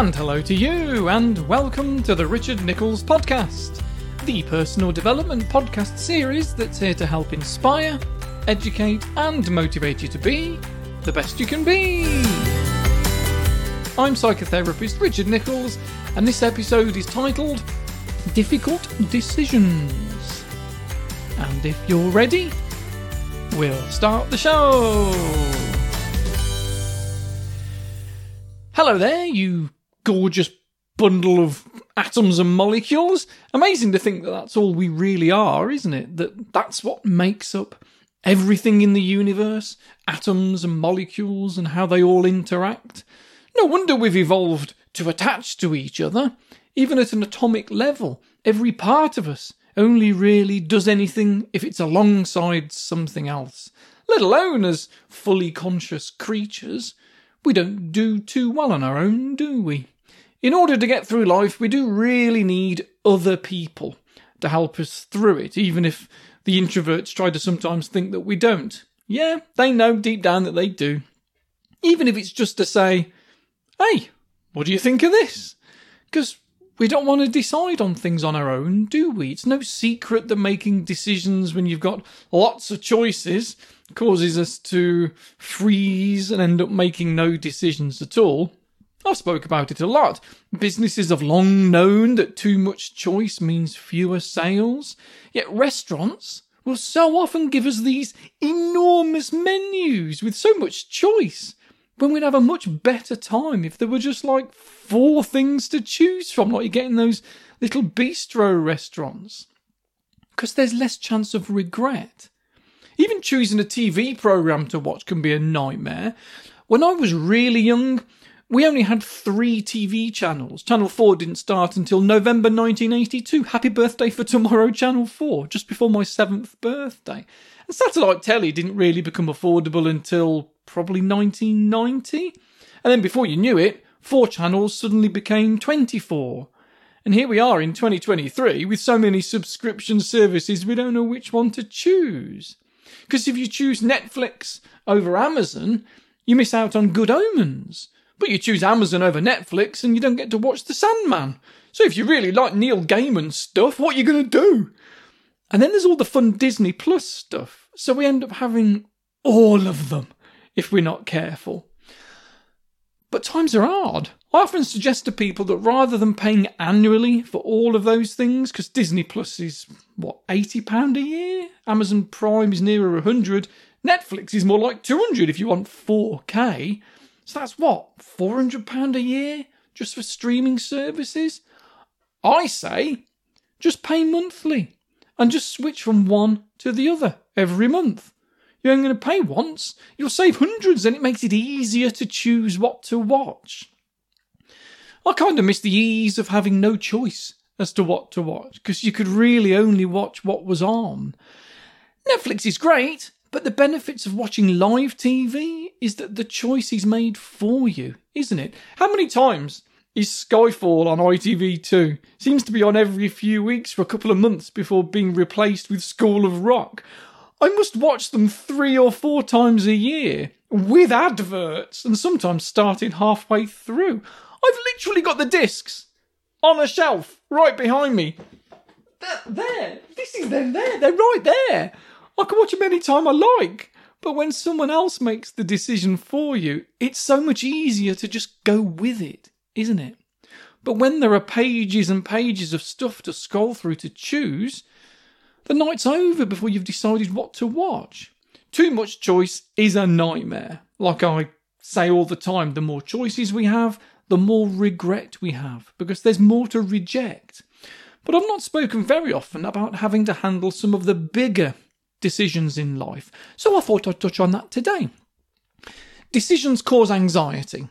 And hello to you, and welcome to the Richard Nicholls Podcast, the personal development podcast series that's here to help inspire, educate, and motivate you to be the best you can be. I'm psychotherapist Richard Nicholls, and this episode is titled Difficult Decisions. And if you're ready, we'll start the show. Hello there, you gorgeous bundle of atoms and molecules. Amazing to think that that's all we really are, isn't it? That that's what makes up everything in the universe atoms and molecules and how they all interact. No wonder we've evolved to attach to each other. Even at an atomic level, every part of us only really does anything if it's alongside something else, let alone as fully conscious creatures. We don't do too well on our own, do we? In order to get through life, we do really need other people to help us through it, even if the introverts try to sometimes think that we don't. Yeah, they know deep down that they do. Even if it's just to say, hey, what do you think of this? Because we don't want to decide on things on our own, do we? It's no secret that making decisions when you've got lots of choices causes us to freeze and end up making no decisions at all. I've spoke about it a lot. Businesses have long known that too much choice means fewer sales. Yet restaurants will so often give us these enormous menus with so much choice when we'd have a much better time if there were just like four things to choose from, like you get in those little bistro restaurants. Because there's less chance of regret. Even choosing a TV programme to watch can be a nightmare. When I was really young, we only had three TV channels. Channel 4 didn't start until November 1982. Happy birthday for tomorrow, Channel 4, just before my seventh birthday. And satellite telly didn't really become affordable until probably 1990. And then before you knew it, four channels suddenly became 24. And here we are in 2023 with so many subscription services, we don't know which one to choose. Because if you choose Netflix over Amazon, you miss out on good omens. But you choose Amazon over Netflix and you don't get to watch The Sandman. So if you really like Neil Gaiman stuff, what are you going to do? And then there's all the fun Disney Plus stuff. So we end up having all of them if we're not careful. But times are hard. I often suggest to people that rather than paying annually for all of those things, because Disney Plus is, what, £80 a year? Amazon Prime is nearer 100 Netflix is more like 200 if you want 4K. So that's what, £400 a year just for streaming services? I say just pay monthly and just switch from one to the other every month. You're only going to pay once, you'll save hundreds and it makes it easier to choose what to watch. I kind of miss the ease of having no choice as to what to watch because you could really only watch what was on. Netflix is great, but the benefits of watching live TV is that the choice is made for you, isn't it? How many times is Skyfall on ITV2? Seems to be on every few weeks for a couple of months before being replaced with School of Rock. I must watch them three or four times a year with adverts and sometimes starting halfway through. I've literally got the discs on a shelf right behind me. there, this is them there, they're right there. I can watch them anytime I like. But when someone else makes the decision for you, it's so much easier to just go with it, isn't it? But when there are pages and pages of stuff to scroll through to choose, the night's over before you've decided what to watch. Too much choice is a nightmare. Like I say all the time, the more choices we have, the more regret we have, because there's more to reject. But I've not spoken very often about having to handle some of the bigger decisions in life. So I thought I'd touch on that today. Decisions cause anxiety,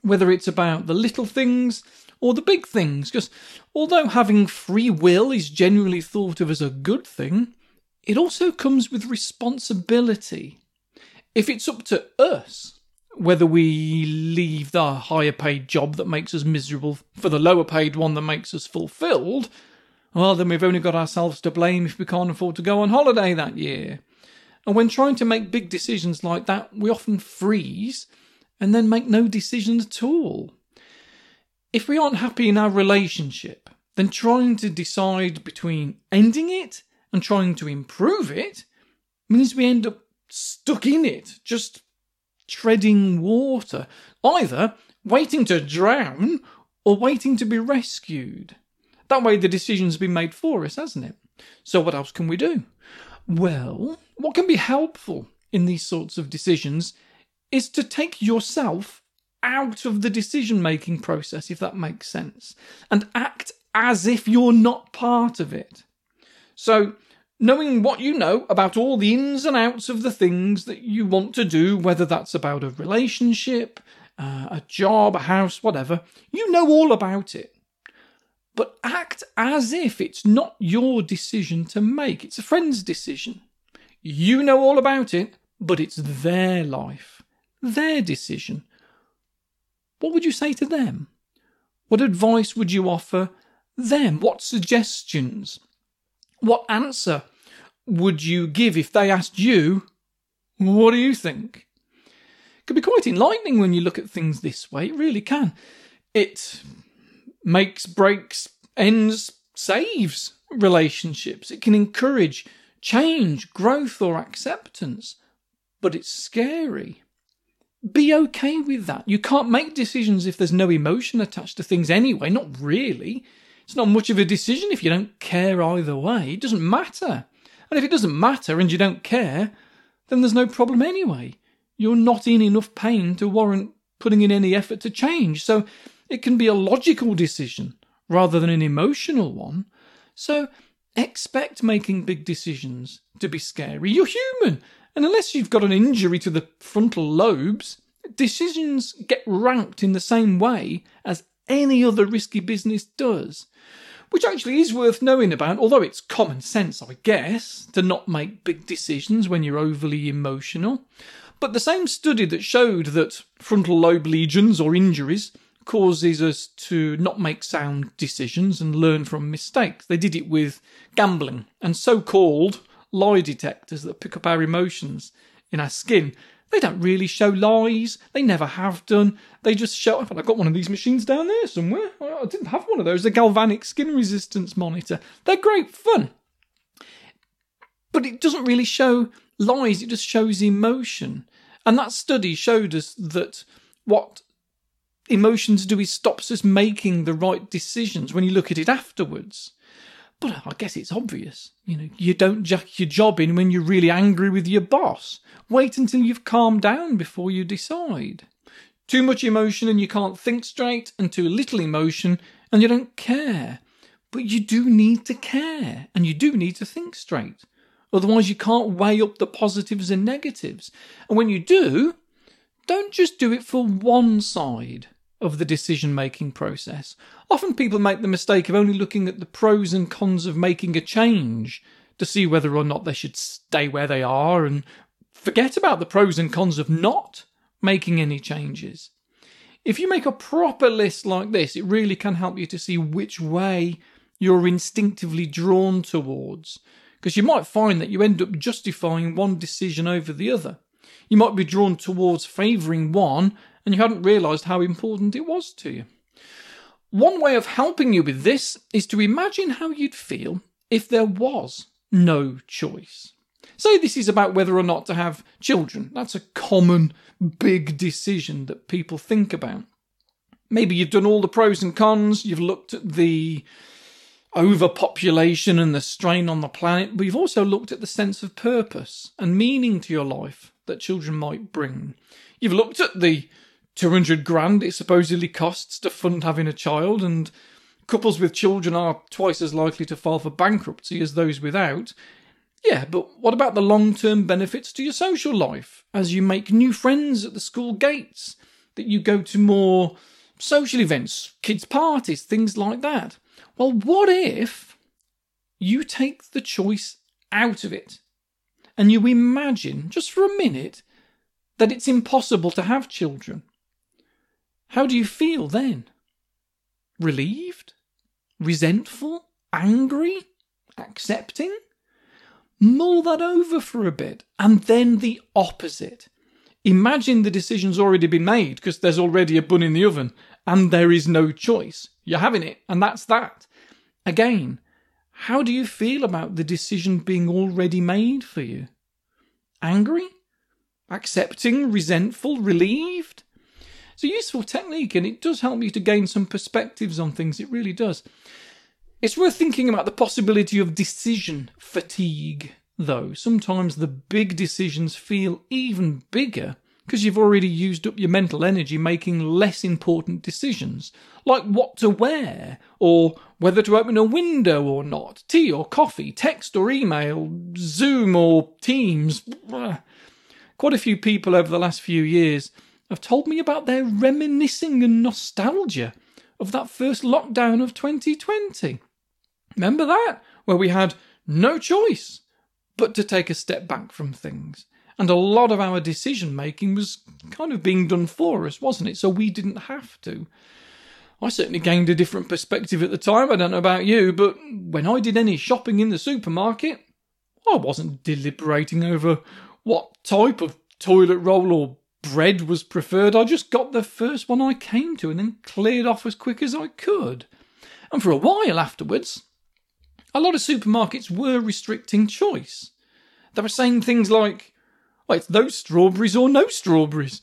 whether it's about the little things or the big things, because although having free will is generally thought of as a good thing, it also comes with responsibility. If it's up to us whether we leave the higher paid job that makes us miserable for the lower paid one that makes us fulfilled, well, then we've only got ourselves to blame if we can't afford to go on holiday that year. And when trying to make big decisions like that, we often freeze and then make no decision at all. If we aren't happy in our relationship, then trying to decide between ending it and trying to improve it means we end up stuck in it, just treading water, either waiting to drown or waiting to be rescued. That way, the decision's been made for us, hasn't it? So, what else can we do? Well, what can be helpful in these sorts of decisions is to take yourself out of the decision making process, if that makes sense, and act as if you're not part of it. So, knowing what you know about all the ins and outs of the things that you want to do, whether that's about a relationship, uh, a job, a house, whatever, you know all about it. But act as if it's not your decision to make, it's a friend's decision. You know all about it, but it's their life, their decision. What would you say to them? What advice would you offer them? What suggestions? What answer would you give if they asked you, What do you think? It can be quite enlightening when you look at things this way. It really can. It makes, breaks, ends, saves relationships. It can encourage change, growth, or acceptance. But it's scary. Be okay with that. You can't make decisions if there's no emotion attached to things anyway. Not really. It's not much of a decision if you don't care either way. It doesn't matter. And if it doesn't matter and you don't care, then there's no problem anyway. You're not in enough pain to warrant putting in any effort to change. So it can be a logical decision rather than an emotional one. So expect making big decisions to be scary. You're human. And unless you've got an injury to the frontal lobes, decisions get ranked in the same way as any other risky business does. Which actually is worth knowing about, although it's common sense, I guess, to not make big decisions when you're overly emotional. But the same study that showed that frontal lobe lesions or injuries causes us to not make sound decisions and learn from mistakes. They did it with gambling and so called lie detectors that pick up our emotions in our skin. They don't really show lies. They never have done. They just show oh, up. And I've got one of these machines down there somewhere. I didn't have one of those. A galvanic skin resistance monitor. They're great fun. But it doesn't really show lies. It just shows emotion. And that study showed us that what emotions do is stops us making the right decisions when you look at it afterwards. But I guess it's obvious. You know, you don't jack your job in when you're really angry with your boss. Wait until you've calmed down before you decide. Too much emotion and you can't think straight, and too little emotion and you don't care. But you do need to care and you do need to think straight. Otherwise, you can't weigh up the positives and negatives. And when you do, don't just do it for one side of the decision making process. Often people make the mistake of only looking at the pros and cons of making a change to see whether or not they should stay where they are and forget about the pros and cons of not making any changes. If you make a proper list like this, it really can help you to see which way you're instinctively drawn towards. Because you might find that you end up justifying one decision over the other. You might be drawn towards favouring one and you hadn't realised how important it was to you. One way of helping you with this is to imagine how you'd feel if there was no choice. Say this is about whether or not to have children. That's a common big decision that people think about. Maybe you've done all the pros and cons, you've looked at the overpopulation and the strain on the planet, but you've also looked at the sense of purpose and meaning to your life that children might bring. You've looked at the 200 grand it supposedly costs to fund having a child, and couples with children are twice as likely to file for bankruptcy as those without. Yeah, but what about the long term benefits to your social life as you make new friends at the school gates, that you go to more social events, kids' parties, things like that? Well, what if you take the choice out of it and you imagine, just for a minute, that it's impossible to have children? How do you feel then? Relieved? Resentful? Angry? Accepting? Mull that over for a bit, and then the opposite. Imagine the decision's already been made because there's already a bun in the oven and there is no choice. You're having it, and that's that. Again, how do you feel about the decision being already made for you? Angry? Accepting? Resentful? Relieved? It's a useful technique and it does help you to gain some perspectives on things. It really does. It's worth thinking about the possibility of decision fatigue, though. Sometimes the big decisions feel even bigger because you've already used up your mental energy making less important decisions, like what to wear, or whether to open a window or not, tea or coffee, text or email, Zoom or Teams. Quite a few people over the last few years have told me about their reminiscing and nostalgia of that first lockdown of 2020. Remember that? Where we had no choice but to take a step back from things. And a lot of our decision making was kind of being done for us, wasn't it? So we didn't have to. I certainly gained a different perspective at the time. I don't know about you, but when I did any shopping in the supermarket, I wasn't deliberating over what type of toilet roll or bread was preferred. I just got the first one I came to and then cleared off as quick as I could. And for a while afterwards, a lot of supermarkets were restricting choice. They were saying things like, well, it's those strawberries or no strawberries.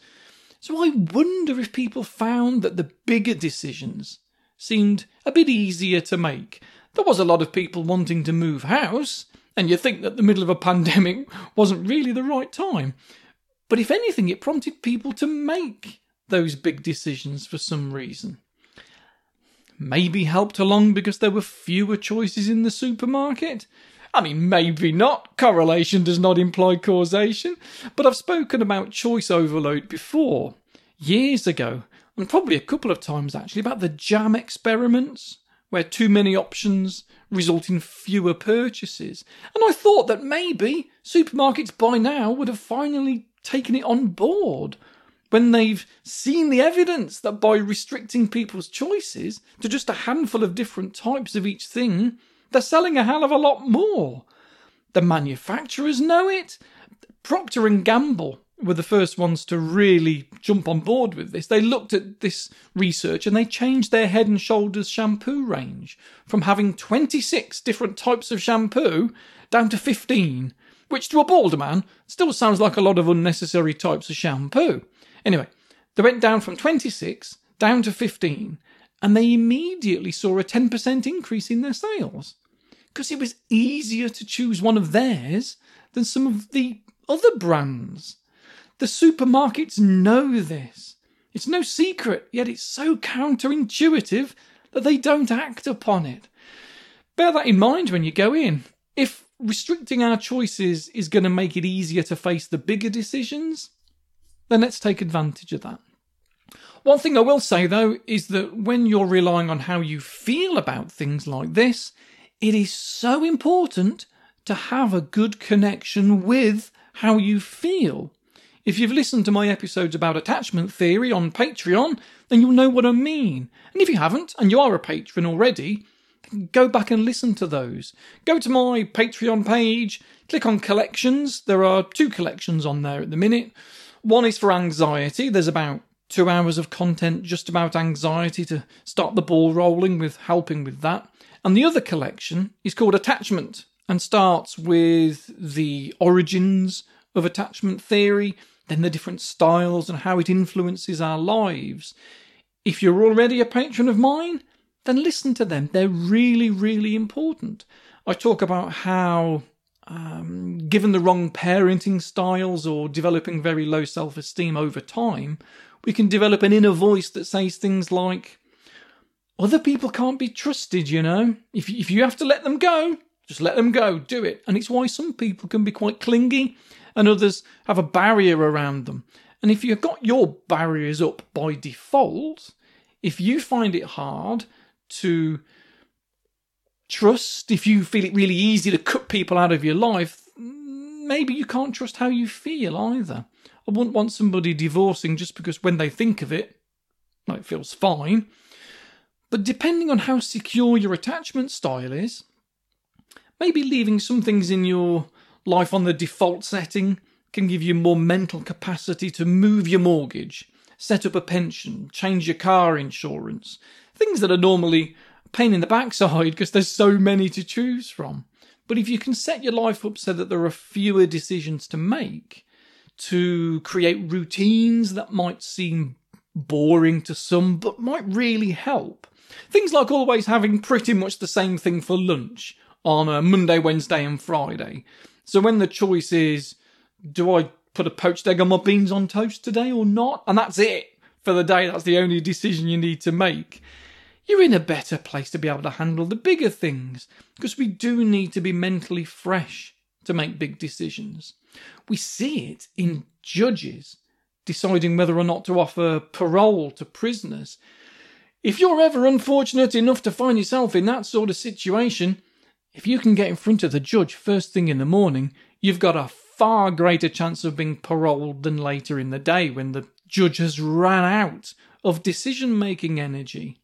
So I wonder if people found that the bigger decisions seemed a bit easier to make. There was a lot of people wanting to move house, and you think that the middle of a pandemic wasn't really the right time. But if anything, it prompted people to make those big decisions for some reason maybe helped along because there were fewer choices in the supermarket? I mean, maybe not. Correlation does not imply causation. But I've spoken about choice overload before, years ago, and probably a couple of times actually, about the jam experiments, where too many options result in fewer purchases. And I thought that maybe supermarkets by now would have finally taken it on board when they've seen the evidence that by restricting people's choices to just a handful of different types of each thing, they're selling a hell of a lot more. The manufacturers know it. Procter and Gamble were the first ones to really jump on board with this. They looked at this research and they changed their head and shoulders shampoo range from having 26 different types of shampoo down to 15, which to a bald man still sounds like a lot of unnecessary types of shampoo. Anyway, they went down from 26 down to 15, and they immediately saw a 10% increase in their sales because it was easier to choose one of theirs than some of the other brands. The supermarkets know this. It's no secret, yet it's so counterintuitive that they don't act upon it. Bear that in mind when you go in. If restricting our choices is going to make it easier to face the bigger decisions, then let's take advantage of that. One thing I will say though is that when you're relying on how you feel about things like this, it is so important to have a good connection with how you feel. If you've listened to my episodes about attachment theory on Patreon, then you'll know what I mean. And if you haven't, and you are a patron already, go back and listen to those. Go to my Patreon page, click on collections. There are two collections on there at the minute. One is for anxiety. There's about two hours of content just about anxiety to start the ball rolling with helping with that. And the other collection is called Attachment and starts with the origins of attachment theory, then the different styles and how it influences our lives. If you're already a patron of mine, then listen to them. They're really, really important. I talk about how um, given the wrong parenting styles or developing very low self esteem over time, we can develop an inner voice that says things like, Other people can't be trusted, you know? If, if you have to let them go, just let them go, do it. And it's why some people can be quite clingy and others have a barrier around them. And if you've got your barriers up by default, if you find it hard to trust, if you feel it really easy to cut people out of your life, maybe you can't trust how you feel either. I wouldn't want somebody divorcing just because when they think of it, well, it feels fine. But depending on how secure your attachment style is, maybe leaving some things in your life on the default setting can give you more mental capacity to move your mortgage, set up a pension, change your car insurance, things that are normally pain in the backside because there's so many to choose from. But if you can set your life up so that there are fewer decisions to make, to create routines that might seem boring to some but might really help. Things like always having pretty much the same thing for lunch on a Monday, Wednesday, and Friday. So when the choice is, do I put a poached egg on my beans on toast today or not? And that's it for the day. That's the only decision you need to make. You're in a better place to be able to handle the bigger things because we do need to be mentally fresh to make big decisions. We see it in judges deciding whether or not to offer parole to prisoners. If you're ever unfortunate enough to find yourself in that sort of situation, if you can get in front of the judge first thing in the morning, you've got a far greater chance of being paroled than later in the day when the judge has ran out of decision making energy.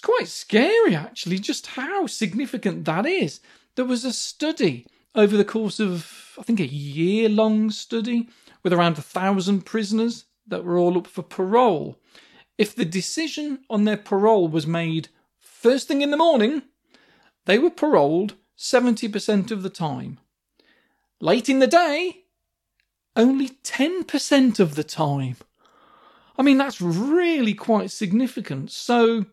It's quite scary, actually, just how significant that is. There was a study over the course of, I think, a year long study with around a thousand prisoners that were all up for parole. If the decision on their parole was made first thing in the morning, they were paroled 70% of the time. Late in the day, only 10% of the time. I mean, that's really quite significant. So,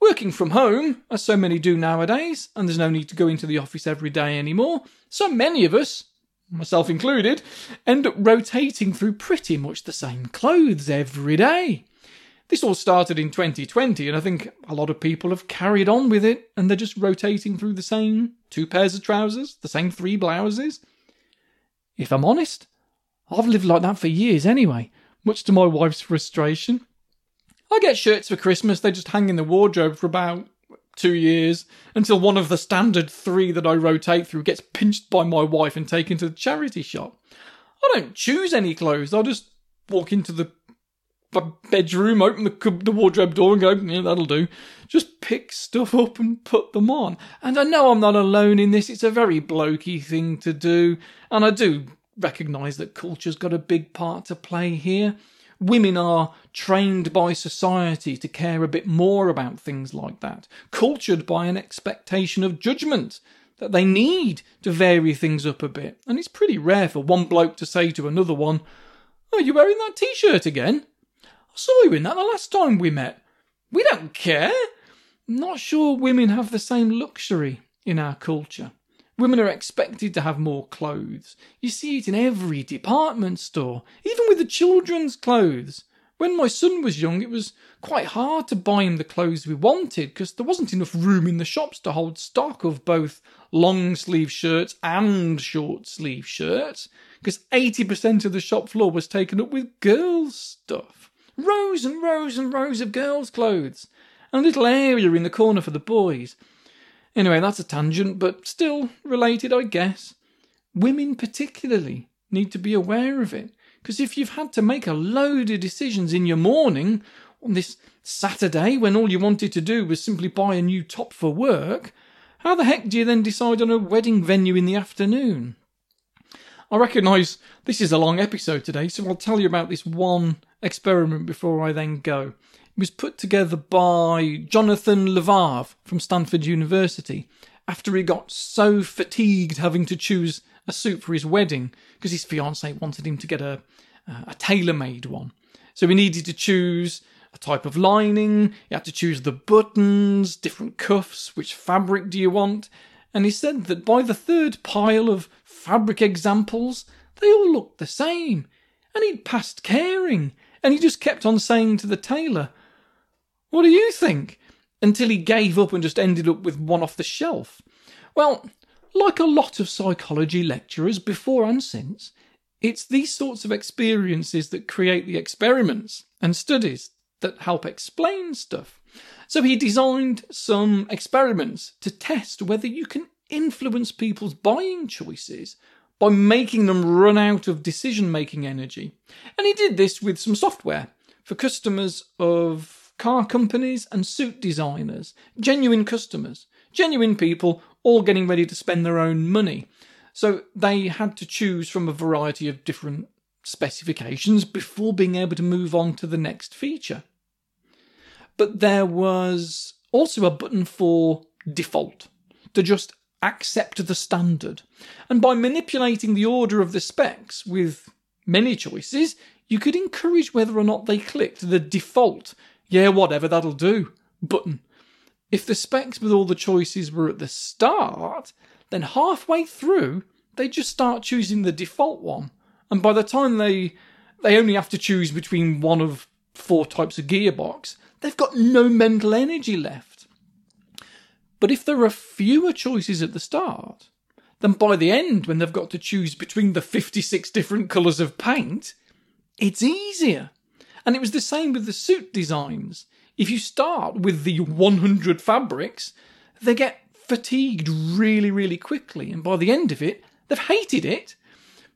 working from home, as so many do nowadays, and there's no need to go into the office every day anymore, so many of us, myself included, end up rotating through pretty much the same clothes every day. This all started in 2020, and I think a lot of people have carried on with it, and they're just rotating through the same two pairs of trousers, the same three blouses. If I'm honest, I've lived like that for years anyway, much to my wife's frustration. I get shirts for Christmas, they just hang in the wardrobe for about two years until one of the standard three that I rotate through gets pinched by my wife and taken to the charity shop. I don't choose any clothes, I'll just walk into the bedroom, open the, the wardrobe door and go, yeah, that'll do. Just pick stuff up and put them on. And I know I'm not alone in this. It's a very blokey thing to do. And I do recognise that culture's got a big part to play here. Women are trained by society to care a bit more about things like that, cultured by an expectation of judgment that they need to vary things up a bit. And it's pretty rare for one bloke to say to another one, Are you wearing that t shirt again? I saw you in that the last time we met. We don't care. Not sure women have the same luxury in our culture. Women are expected to have more clothes. You see it in every department store, even with the children's clothes. When my son was young, it was quite hard to buy him the clothes we wanted because there wasn't enough room in the shops to hold stock of both long sleeve shirts and short sleeve shirts because 80% of the shop floor was taken up with girls' stuff. Rows and rows and rows of girls' clothes, and a little area in the corner for the boys. Anyway, that's a tangent, but still related, I guess. Women, particularly, need to be aware of it. Because if you've had to make a load of decisions in your morning on this Saturday when all you wanted to do was simply buy a new top for work, how the heck do you then decide on a wedding venue in the afternoon? I recognise this is a long episode today, so I'll tell you about this one experiment before I then go. Was put together by Jonathan Levav from Stanford University after he got so fatigued having to choose a suit for his wedding because his fiancee wanted him to get a, a tailor made one. So he needed to choose a type of lining, he had to choose the buttons, different cuffs, which fabric do you want? And he said that by the third pile of fabric examples, they all looked the same. And he'd passed caring. And he just kept on saying to the tailor, what do you think? Until he gave up and just ended up with one off the shelf. Well, like a lot of psychology lecturers before and since, it's these sorts of experiences that create the experiments and studies that help explain stuff. So he designed some experiments to test whether you can influence people's buying choices by making them run out of decision making energy. And he did this with some software for customers of car companies and suit designers, genuine customers, genuine people all getting ready to spend their own money. So they had to choose from a variety of different specifications before being able to move on to the next feature. But there was also a button for default to just accept the standard. And by manipulating the order of the specs with many choices, you could encourage whether or not they clicked the default, yeah, whatever, that'll do button. If the specs with all the choices were at the start, then halfway through, they just start choosing the default one. And by the time they they only have to choose between one of four types of gearbox, they've got no mental energy left. But if there are fewer choices at the start, then by the end, when they've got to choose between the 56 different colours of paint, it's easier. And it was the same with the suit designs. If you start with the 100 fabrics, they get fatigued really, really quickly. And by the end of it, they've hated it.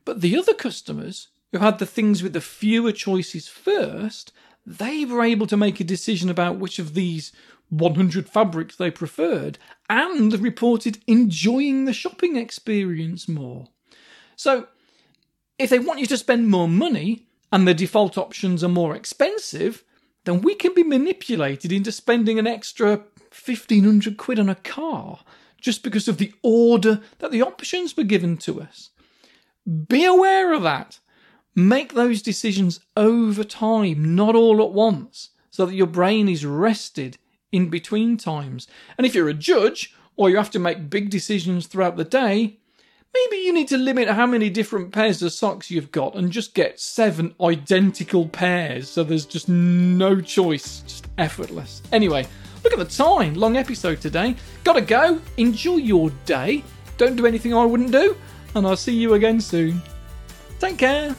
But the other customers who had the things with the fewer choices first, they were able to make a decision about which of these 100 fabrics they preferred and reported enjoying the shopping experience more. So, if they want you to spend more money and the default options are more expensive, then we can be manipulated into spending an extra 1500 quid on a car just because of the order that the options were given to us. Be aware of that. Make those decisions over time, not all at once, so that your brain is rested in between times. And if you're a judge or you have to make big decisions throughout the day, maybe you need to limit how many different pairs of socks you've got and just get seven identical pairs so there's just no choice, just effortless. Anyway, look at the time, long episode today. Gotta go, enjoy your day, don't do anything I wouldn't do, and I'll see you again soon. Take care.